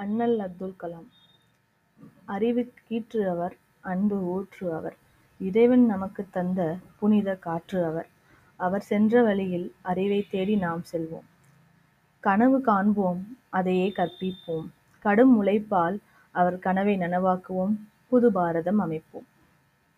அண்ணல் அப்துல் கலாம். அறிவு கீற்று அவர் அன்பு ஊற்று அவர் இறைவன் நமக்கு தந்த புனித காற்று அவர் அவர் சென்ற வழியில் அறிவைத் தேடி நாம் செல்வோம். கனவு காண்போம் அதையே கற்பிப்போம். கடும் உழைப்பால் அவர் கனவை நனவாக்குவோம். புது பாரதம் அமைப்போம்.